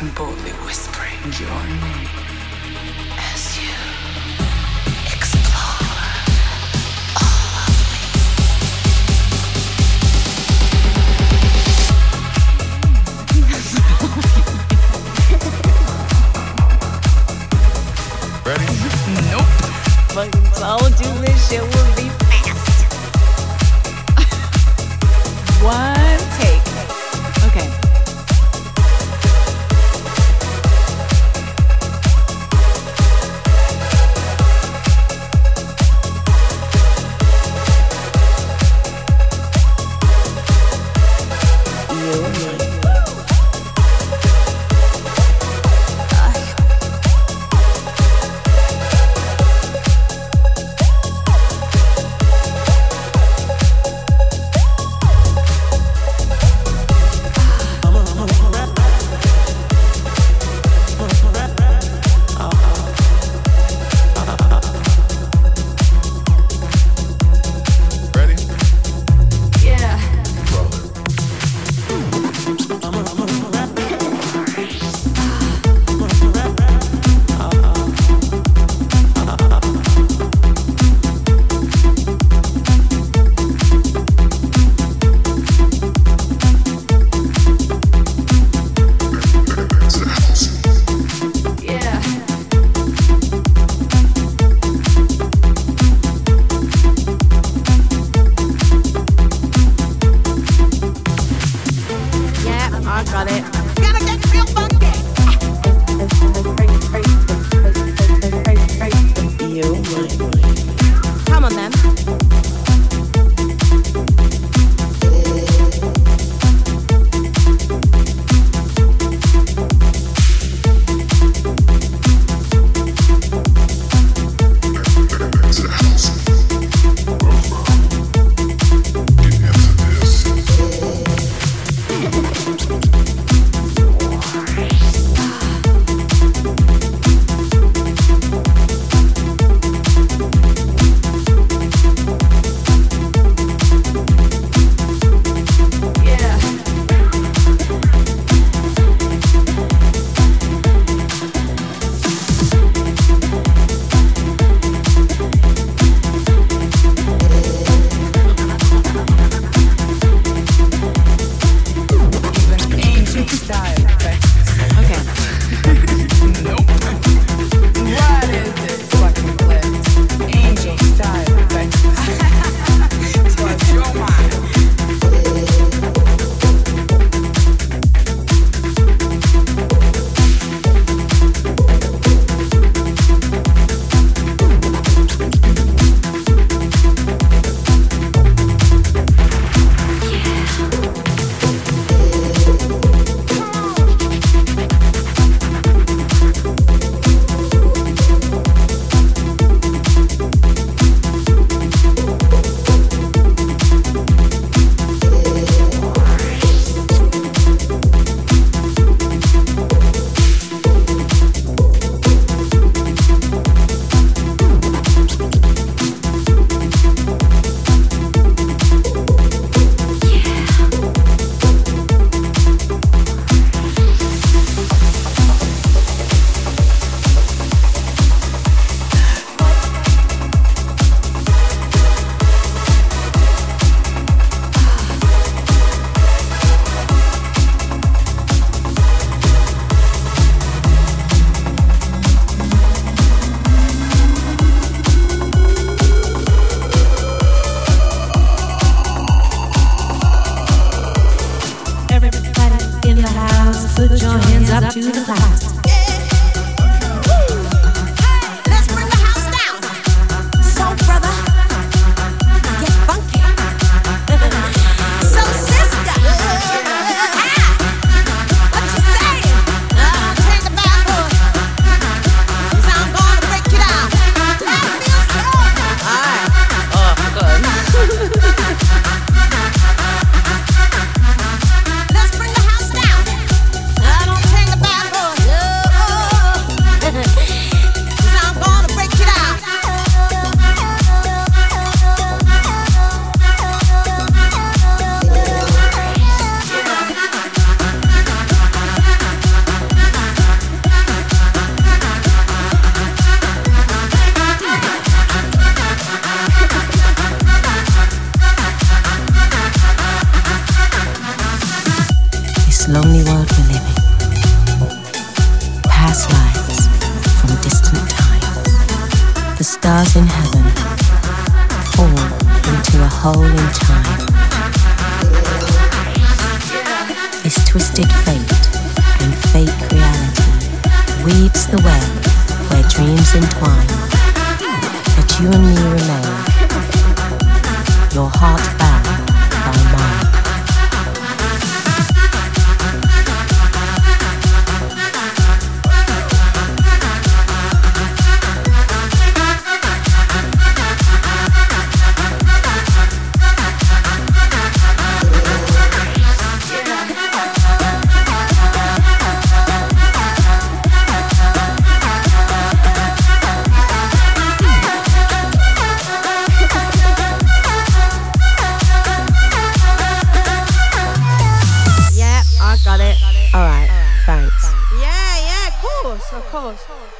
and boldly whispering, your name. Ready? nope. But I'll do this shit will be fast. One take. Put your hands up to the clouds. Lonely world we're living. Past lives from distant times. The stars in heaven fall into a hole in time. This twisted fate and fake reality weaves the web where dreams entwine. That you and me remain, your heart bound Got it. All right, thanks. Yeah, yeah, of course, of course.